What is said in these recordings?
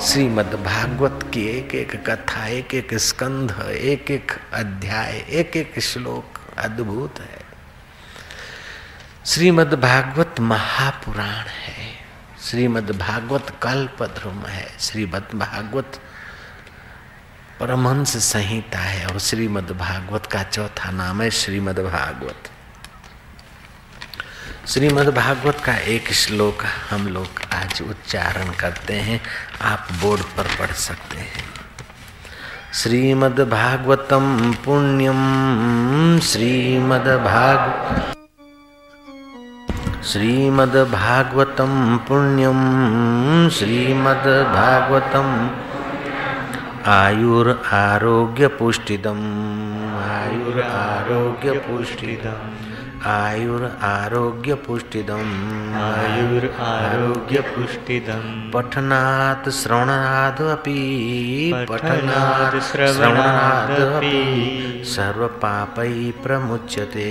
श्रीमद् भागवत की एक एक कथा एक एक स्कंध एक एक अध्याय एक एक श्लोक अद्भुत है। श्रीमद् भागवत महापुराण है। श्रीमद् भागवत कल्प ध्रुम है। श्रीमद् भागवत परमहंस संहिता है और श्रीमद् भागवत का चौथा नाम है श्रीमद् भागवत श्रीमद् भागवत का एक श्लोक हम लोग आज उच्चारण करते हैं। आप बोर्ड पर पढ़ सकते हैं। श्रीमद् भागवतम पुण्यम, श्रीमद् भाग श्रीमद् भागवतम पुण्यम, श्रीमद् भागवतम। आयुर आरोग्य पुष्टिदम, आयुर आरोग्य पुष्टिदम। आयुर आरोग्य पुष्टिदम आयुर आरोग्य पुष्टिदम पठनात् श्रवणाद् अपि पठनात् श्रवणादपि। सर्वपापै प्रमुच्यते।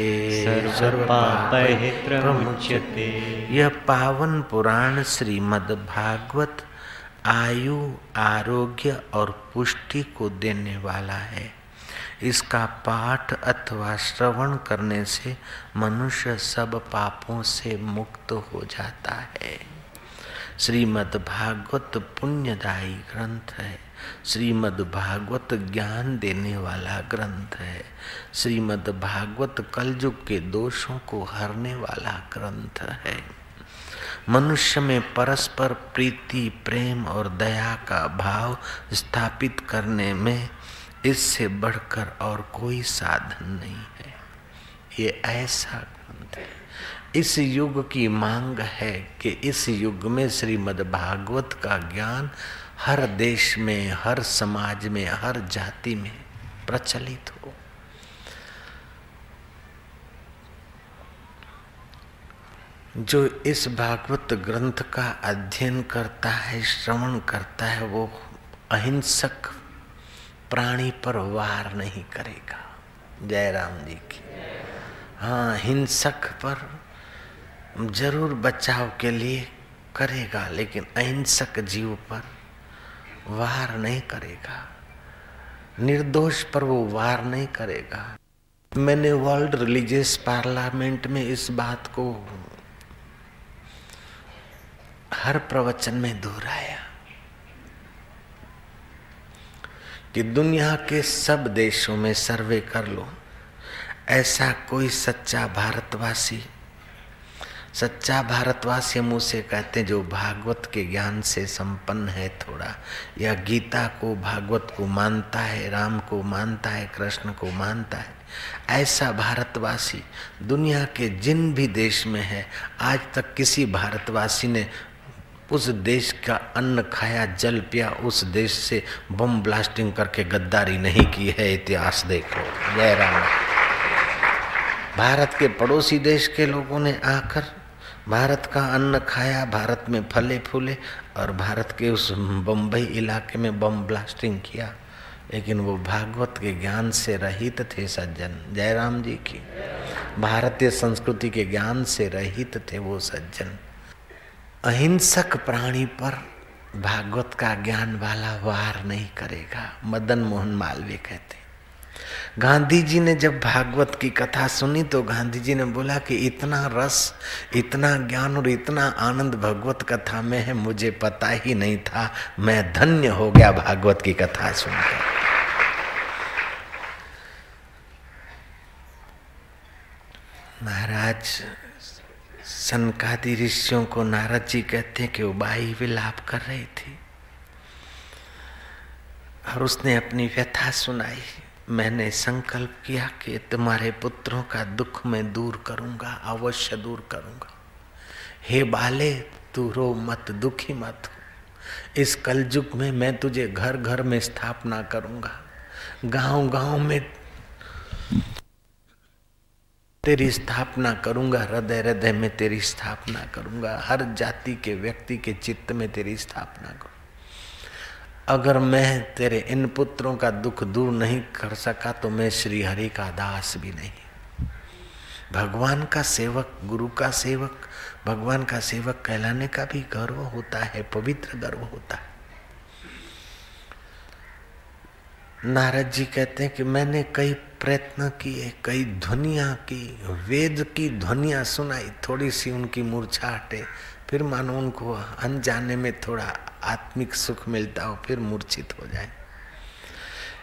सर्वपापैः प्रमुच्यते। यह पावन पुराण श्रीमद् भागवत आयु आरोग्य और पुष्टि को देने वाला है। इसका पाठ अथवा श्रवण करने से मनुष्य सब पापों से मुक्त हो जाता है। श्रीमद् भागवत पुण्यदायी ग्रंथ है। श्रीमद् भागवत ज्ञान देने वाला ग्रंथ है। श्रीमद् भागवत कलयुग के दोषों को हरने वाला ग्रंथ है। मनुष्य में परस्पर प्रीति, प्रेम और दया का भाव स्थापित करने में इससे बढ़कर और कोई साधन नहीं है। ये ऐसा ग्रंथ है। इस युग की मांग है कि इस युग में श्रीमद् भागवत का ज्ञान हर देश में, हर समाज में, हर जाति में प्रचलित हो। जो इस भागवत ग्रंथ का अध्ययन करता है, श्रवण करता है, वो अहिंसक प्राणी पर वार नहीं करेगा। जय राम जी की। हाँ हिंसक पर ज़रूर बचाव के लिए करेगा, लेकिन अहिंसक जीव पर वार नहीं करेगा। निर्दोष पर वो वार नहीं करेगा। मैंने वर्ल्ड रिलीजियस पार्लियामेंट में इस बात को हर प्रवचन में दोहराया। कि दुनिया के सब देशों में सर्वे कर लो। ऐसा कोई सच्चा भारतवासी सच्चा भारतवासी हम उसे कहते हैं जो भागवत के ज्ञान से संपन्न है थोड़ा, या गीता को, भागवत को मानता है, राम को मानता है, कृष्ण को मानता है, ऐसा भारतवासी दुनिया के जिन भी देश में है, आज तक किसी भारतवासी ने उस देश का अन्न खाया, जल पिया, उस देश से बम ब्लास्टिंग करके गद्दारी नहीं की है इतिहास देखो। लो जय राम। भारत के पड़ोसी देश के लोगों ने आकर भारत का अन्न खाया, भारत में फले फूले और भारत के उस बम्बई इलाके में बम ब्लास्टिंग किया। लेकिन वो भागवत के ज्ञान से रहित थे सज्जन। जयराम जी की। भारतीय संस्कृति के ज्ञान से रहित थे वो सज्जन। अहिंसक प्राणी पर भागवत का ज्ञान वाला वार नहीं करेगा, मदन मोहन मालवीय कहते गांधी जी ने जब भागवत की कथा सुनी तो गांधी जी ने बोला कि इतना रस, इतना ज्ञान और इतना आनंद भगवत कथा में है, मुझे पता ही नहीं था, मैं धन्य हो गया भागवत की कथा सुनकर। महाराज सनकादि ऋषियों को नारद जी कहते हैं कि वो बाई विलाप कर रही थी। और उसने अपनी व्यथा सुनाई। मैंने संकल्प किया कि तुम्हारे पुत्रों का दुख मैं दूर करूँगा, अवश्य दूर करूँगा। हे बाले, तू रो मत, दुखी मत हो। इस कलयुग में मैं तुझे घर घर में स्थापना करूँगा। गाँव गाँव में तेरी स्थापना करूँगा, हृदय हृदय में तेरी स्थापना करूँगा, हर जाति के व्यक्ति के चित्त में तेरी स्थापना करूँगा अगर मैं तेरे इन पुत्रों का दुख दूर नहीं कर सका तो मैं श्री हरि का दास भी नहीं। भगवान का सेवक, गुरु का सेवक, भगवान का सेवक कहलाने का भी गर्व होता है, पवित्र गर्व होता है। नारद जी कहते हैं कि मैंने कई प्रयत्न किए, कई ध्वनिया की, वेद की ध्वनिया सुनाई, थोड़ी सी उनकी मूर्छा हटे फिर मानो उनको अनजाने में थोड़ा आत्मिक सुख मिलता हो, फिर मूर्छित हो जाए।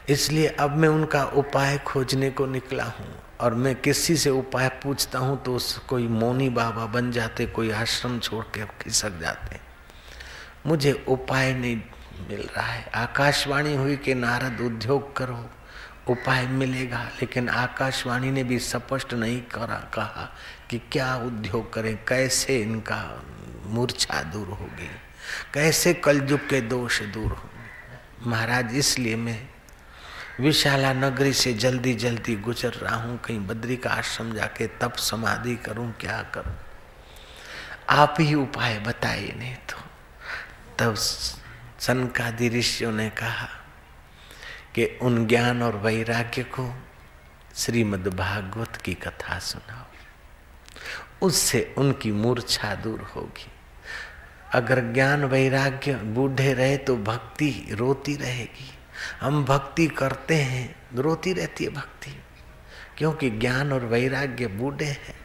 इसलिए अब मैं उनका उपाय खोजने को निकला हूँ और मैं किसी से उपाय पूछता हूँ तो उस कोई मौनी बाबा बन जाते, कोई आश्रम छोड़ के खिसक जाते। मुझे उपाय नहीं मिल रहा है। आकाशवाणी हुई कि नारद उद्योग करो, उपाय मिलेगा, लेकिन आकाशवाणी ने भी स्पष्ट नहीं करा, कहा कि क्या उद्योग करें, कैसे इनका मूर्छा दूर होगी, कैसे कलयुग के दोष दूर होंगे। महाराज, इसलिए मैं विशाला नगरी से जल्दी जल्दी गुजर रहा हूँ, कहीं बद्री का आश्रम जाके तप समाधि करूँ, क्या करूँ? आप ही उपाय बताइए, नहीं तो तब सनकादि ऋषियों ने कहा कि उन ज्ञान और वैराग्य को श्रीमद् भागवत की कथा सुनाओ। उससे उनकी मूर्छा दूर होगी। अगर ज्ञान वैराग्य बूढ़े रहे तो भक्ति रोती रहेगी। हम भक्ति करते हैं, रोती रहती है भक्ति। क्योंकि ज्ञान और वैराग्य बूढ़े हैं।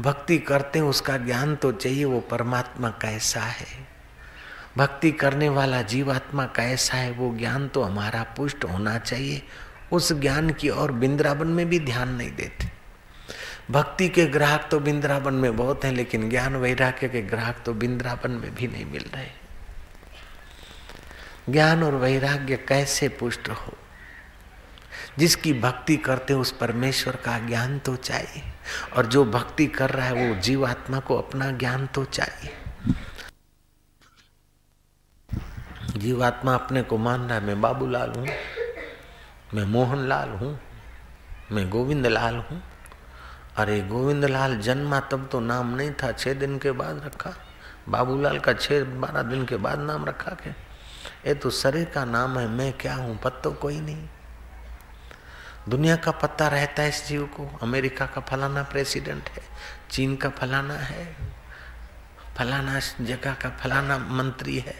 भक्ति करते हैं, उसका ज्ञान तो चाहिए, वो परमात्मा कैसा है। भक्ति करने वाला जीवात्मा कैसा है, वो ज्ञान तो हमारा पुष्ट होना चाहिए। उस ज्ञान की और बिंद्रावन में भी ध्यान नहीं देते। भक्ति के ग्राहक तो बिंद्रावन में बहुत हैं, लेकिन ज्ञान वैराग्य के ग्राहक तो बिंद्रावन में भी नहीं मिल रहे। ज्ञान और वैराग्य कैसे पुष्ट हो? जिसकी भक्ति करते उस परमेश्वर का ज्ञान तो चाहिए। और जो भक्ति कर रहा है, वो जीवात्मा को अपना ज्ञान तो चाहिए। जीवात्मा अपने को मान रहा है, मैं बाबूलाल हूँ, मैं मोहन लाल हूँ, मैं गोविंद लाल हूँ। अरे गोविंद लाल जन्मा तब तो नाम नहीं था छः दिन के बाद रखा। बाबूलाल का छः बारह दिन के बाद नाम रखा क्या ये तो शरीर का नाम है, मैं क्या हूँ, पत्तो कोई नहीं। दुनिया का पत्ता रहता है इस जीव को, अमेरिका का फलाना प्रेसिडेंट है, चीन का फलाना है। फलाना जगह का फलाना मंत्री है।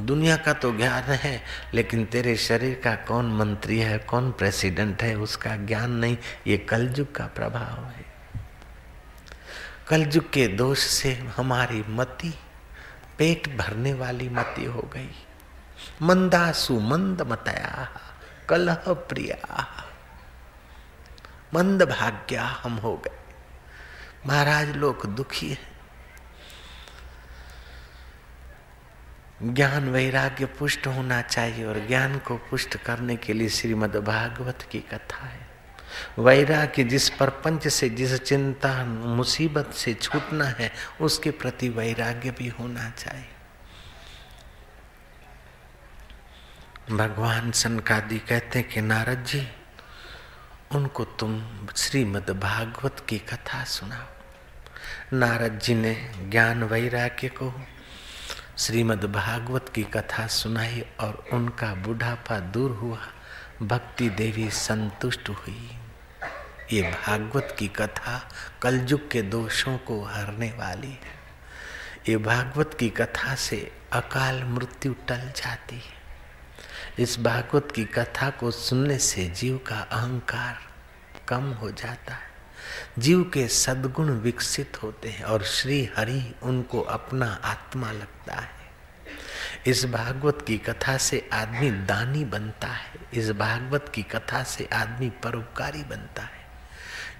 दुनिया का तो ज्ञान है, लेकिन तेरे शरीर का कौन मंत्री है, कौन प्रेसिडेंट है, उसका ज्ञान नहीं। ये कलयुग का प्रभाव है। कलयुग के दोष से हमारी मति, पेट भरने वाली मति हो गई। मंद मतया, कलह प्रिया। मंद भाग्या हम हो गए। महाराज लोग दुखी है। ज्ञान वैराग्य पुष्ट होना चाहिए और ज्ञान को पुष्ट करने के लिए श्रीमद् भागवत की कथा है। वैराग्य जिस प्रपंच से, जिस चिंता, मुसीबत से छूटना है, उसके प्रति वैराग्य भी होना चाहिए। भगवान सनकादि कहते हैं कि, नारद जी, उनको तुम श्रीमद् भागवत की कथा सुनाओ। नारद जी ने ज्ञान वैराग्य को श्रीमद् भागवत की कथा सुनाई और उनका बुढ़ापा दूर हुआ। भक्ति देवी संतुष्ट हुई। ये भागवत की कथा कलयुग के दोषों को हरने वाली है। ये भागवत की कथा से अकाल मृत्यु टल जाती है। इस भागवत की कथा को सुनने से जीव का अहंकार कम हो जाता है। जीव के सद्गुण विकसित होते हैं और श्री हरि उनको अपना आत्मा लगता है। इस भागवत की कथा से आदमी दानी बनता है। इस भागवत की कथा से आदमी परोपकारी बनता है।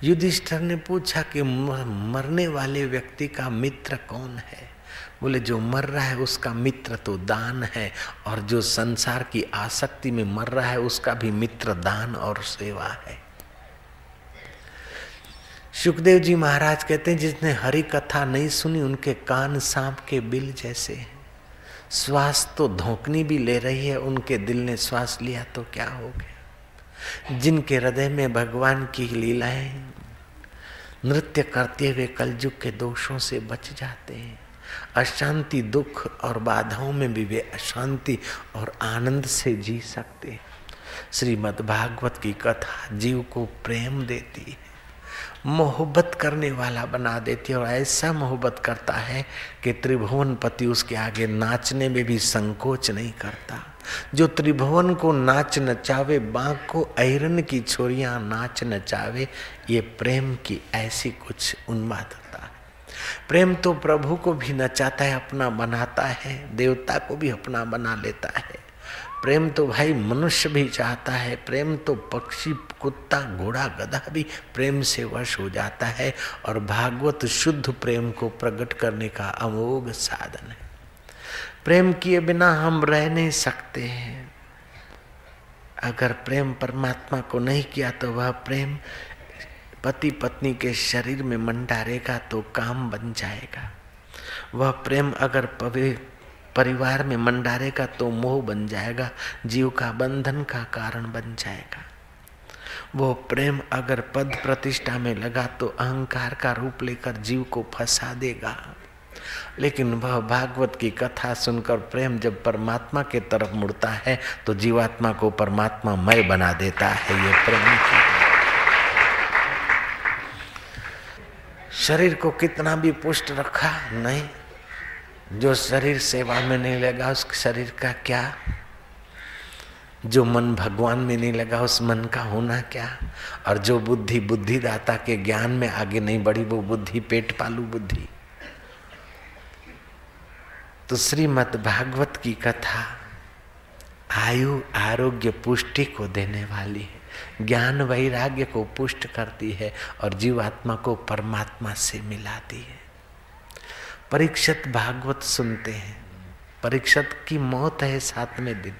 युधिष्ठर ने पूछा कि मरने वाले व्यक्ति का मित्र कौन है? बोले, जो मर रहा है उसका मित्र तो दान है और जो संसार की आसक्ति में मर रहा है उसका भी मित्र दान और सेवा है। सुखदेव जी महाराज कहते हैं, जिसने हरि कथा नहीं सुनी, उनके कान सांप के बिल जैसे हैं। श्वास तो धोकनी भी ले रही है, उनके दिल ने श्वास लिया तो क्या हो गया? जिनके हृदय में भगवान की लीलाएँ, नृत्य करते हुए कलयुग के दोषों से बच जाते हैं। अशांति, दुख और बाधाओं में भी वे अशांति और आनंद से जी सकते श्रीमद् भागवत की कथा जीव को प्रेम देती है। मोहब्बत करने वाला बना देती है और ऐसा मोहब्बत करता है कि त्रिभुवन पति उसके आगे नाचने में भी संकोच नहीं करता। जो त्रिभुवन को नाच नचावे बाघ को ऐरन की छोरियाँ नाच नचावे ये प्रेम की ऐसी कुछ उन्मादता है। प्रेम तो प्रभु को भी नचाता है, अपना बनाता है, देवता को भी अपना बना लेता है। प्रेम तो भाई मनुष्य भी चाहता है, प्रेम तो पक्षी कुत्ता, घोड़ा, गधा भी प्रेम से वश हो जाता है और भागवत शुद्ध प्रेम को प्रकट करने का अमोघ साधन है। प्रेम किए बिना हम रह नहीं सकते हैं। अगर प्रेम परमात्मा को नहीं किया तो वह प्रेम पति पत्नी के शरीर में मंडारेगा तो काम बन जाएगा। वह प्रेम अगर पवे, परिवार में मंडारेगा तो मोह बन जाएगा, जीव का बंधन का कारण बन जाएगा। वो प्रेम अगर पद प्रतिष्ठा में लगा तो अहंकार का रूप लेकर जीव को फंसा देगा। लेकिन वह भागवत की कथा सुनकर प्रेम जब परमात्मा के तरफ़ मुड़ता है तो जीवात्मा को परमात्मा मय बना देता है ये प्रेम शरीर को कितना भी पुष्ट रखा नहीं, जो शरीर सेवा में नहीं लगा उस शरीर का क्या जो मन भगवान में नहीं लगा, उस मन का होना क्या? और जो बुद्धि बुद्धिदाता के ज्ञान में आगे नहीं बढ़ी, वो बुद्धि पेट पालू बुद्धि। तो श्रीमद भागवत की कथा, आयु आरोग्य पुष्टि को देने वाली है। ज्ञान वैराग्य को पुष्ट करती है और जीवात्मा को परमात्मा से मिलाती है। परीक्षित भागवत सुनते हैं। परीक्षित की मौत है सातवें दिन।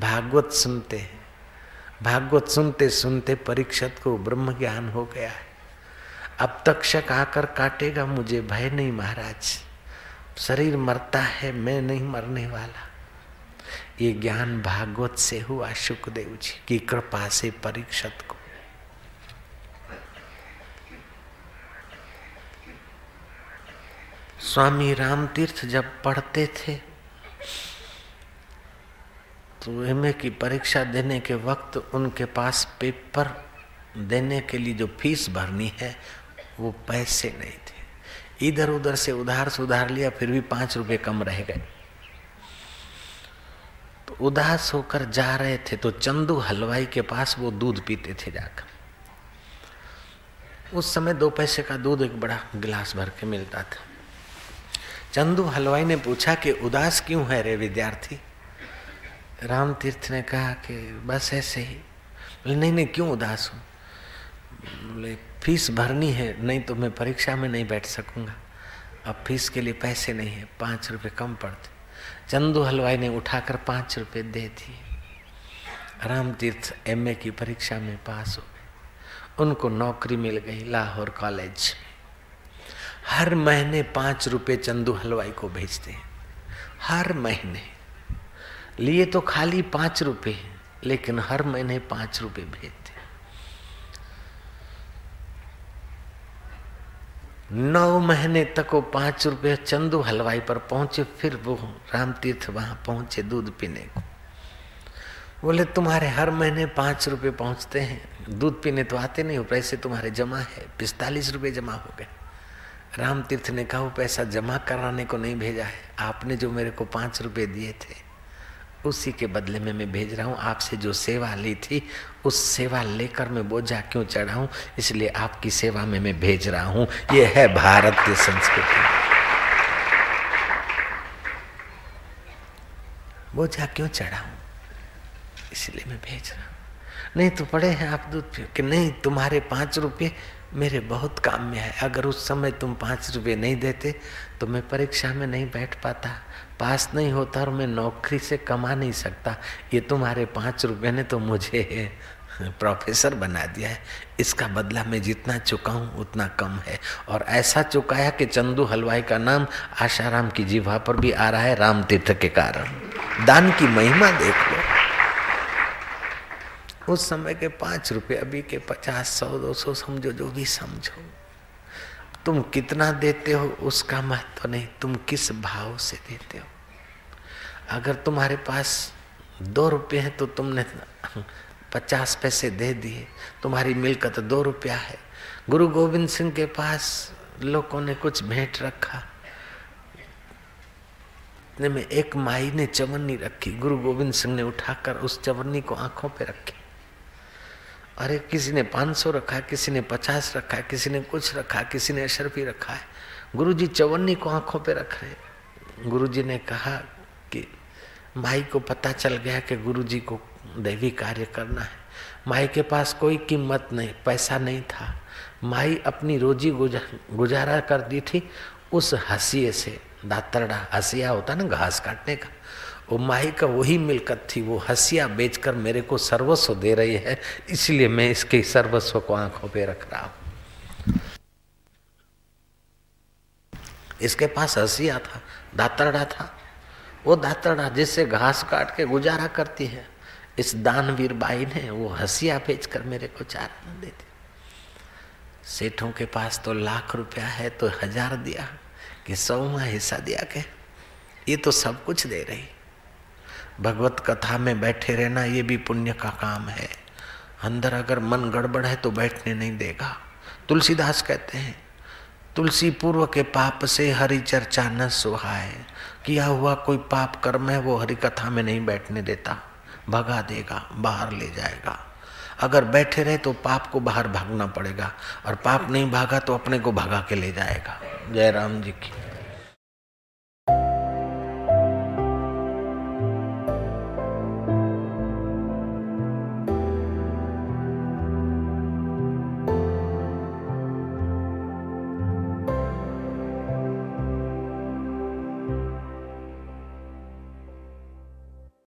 भागवत सुनते हैं। भागवत सुनते सुनते परीक्षित को ब्रह्म ज्ञान हो गया है। अब तक शक आकर काटेगा मुझे, भय नहीं महाराज। शरीर मरता है, मैं नहीं मरने वाला। ये ज्ञान भागवत से हुआ सुखदेव जी की कृपा से परीक्षत को। स्वामी राम तीर्थ जब पढ़ते थे तो एम की परीक्षा देने के वक्त उनके पास पेपर देने के लिए जो फ़ीस भरनी है, वो पैसे नहीं थे। इधर उधर से उधार सुधार लिया, फिर भी पाँच रुपए कम रह गए। तो उदास होकर जा रहे थे तो चंदू हलवाई के पास वो दूध पीते थे जाकर। उस समय दो पैसे का दूध एक बड़ा गिलास भर के मिलता था। चंदू हलवाई ने पूछा कि, उदास क्यों है रे विद्यार्थी? राम तीर्थ ने कहा कि, बस ऐसे ही। बोले, नहीं नहीं, क्यों उदास हूँ? बोले, फ़ीस भरनी है, नहीं तो मैं परीक्षा में नहीं बैठ सकूँगा। अब फ़ीस के लिए पैसे नहीं है, पाँच रुपये कम पड़ते। चंदू हलवाई ने उठाकर पाँच रुपये दे दिए। राम तीर्थ एम की परीक्षा में पास हो गए। उनको नौकरी मिल गई लाहौर कॉलेज हर महीने पाँच रुपए चंदू हलवाई को भेजते हैं। हर महीने। लिए तो खाली पाँच रुपए लेकिन हर महीने पाँच रुपए भेजते नौ महीने तक वो पाँच रुपये चंदू हलवाई पर पहुँचे, फिर वो राम तीर्थ वहाँ पहुँचे दूध पीने को। बोले, तुम्हारे हर महीने पाँच रुपए पहुँचते हैं। दूध पीने तो आते नहीं हो, पैसे तुम्हारे जमा है। पिस्तालीस रुपये जमा हो गए। राम तीर्थ ने कहा, वो पैसा जमा कराने को नहीं भेजा है। आपने जो मेरे को पाँच रुपये दिए थे, उसी के बदले में मैं भेज रहा हूँ। आपसे जो सेवा ली थी, उस सेवा लेकर मैं बोझा क्यों चढ़ाऊँ? इसलिए आपकी सेवा में मैं भेज रहा हूँ। ये है भारतीय संस्कृति। बोझा क्यों चढ़ाऊँ? इसलिए मैं भेज रहा हूँ। नहीं तो पड़े हैं आप दूध पियो कि। नहीं, तुम्हारे पाँच रुपये मेरे बहुत काम में है। अगर उस समय तुम पाँच रुपये नहीं देते तो मैं परीक्षा में नहीं बैठ पाता। पास नहीं होता और मैं नौकरी से कमा नहीं सकता। ये तुम्हारे पाँच रुपये ने तो मुझे प्रोफेसर बना दिया है। इसका बदला मैं जितना चुकाऊं, उतना कम है। और ऐसा चुकाया कि चंदू हलवाई का नाम आशाराम की जीवा पर भी आ रहा है राम तीर्थ के कारण। दान की महिमा देख लो। उस समय के पाँच रुपए अभी के पचास, सौ, दो सौ, समझो, जो भी समझो। तुम कितना देते हो, उसका महत्व तो नहीं। तुम किस भाव से देते हो? अगर तुम्हारे पास दो रुपये हैं तो तुमने पचास पैसे दे दिए। तुम्हारी मिलकत दो रुपया है। गुरु गोविंद सिंह के पास लोगों ने कुछ भेंट रखा। में एक माई ने चवन्नी रखी। गुरु गोविंद सिंह ने उठाकर उस चवन्नी को आँखों पे रखी। अरे, किसी ने पाँच सौ रखा है, किसी ने पचास रखा है, किसी ने कुछ रखा है, किसी ने अशरफी रखा है। गुरु जी चवन्नी को आँखों पे रख रहे गुरु जी ने कहा कि माई को पता चल गया कि गुरु जी को देवी कार्य करना है। माई के पास कोई कीमत नहीं, पैसा नहीं था। माई अपनी रोजी गुजारा कर दी थी, उस हसीिए से, दातरडा हसिया होता ना, घास काटने का। वो माई का वही मिलकत थी, वो हसिया बेचकर मेरे को सर्वस्व दे रही है, इसलिए मैं इसके सर्वस्व को आँखों पे रख रहा हूँ। इसके पास हसिया था, दातरडा था। वो दातरडा जिससे घास काट के गुजारा करती है, इस दानवीर बाई ने वो हसिया बेचकर मेरे को चार दे दी सेठों के पास तो लाख रुपया है तो हज़ार दिया, कि सौवा हिस्सा दिया के, ये तो सब कुछ दे रही। भगवत कथा में बैठे रहना ये भी पुण्य का काम है। अंदर अगर मन गड़बड़ है तो बैठने नहीं देगा। तुलसीदास कहते हैं, तुलसी पूर्व के पाप से हरि चर्चा न सुहाए। किया हुआ कोई पाप कर्म है वो हरि कथा में नहीं बैठने देता। भगा देगा, बाहर ले जाएगा। अगर बैठे रहे तो पाप को बाहर भागना पड़ेगा और पाप नहीं भागा तो अपने को भगा के ले जाएगा। जय राम जी की।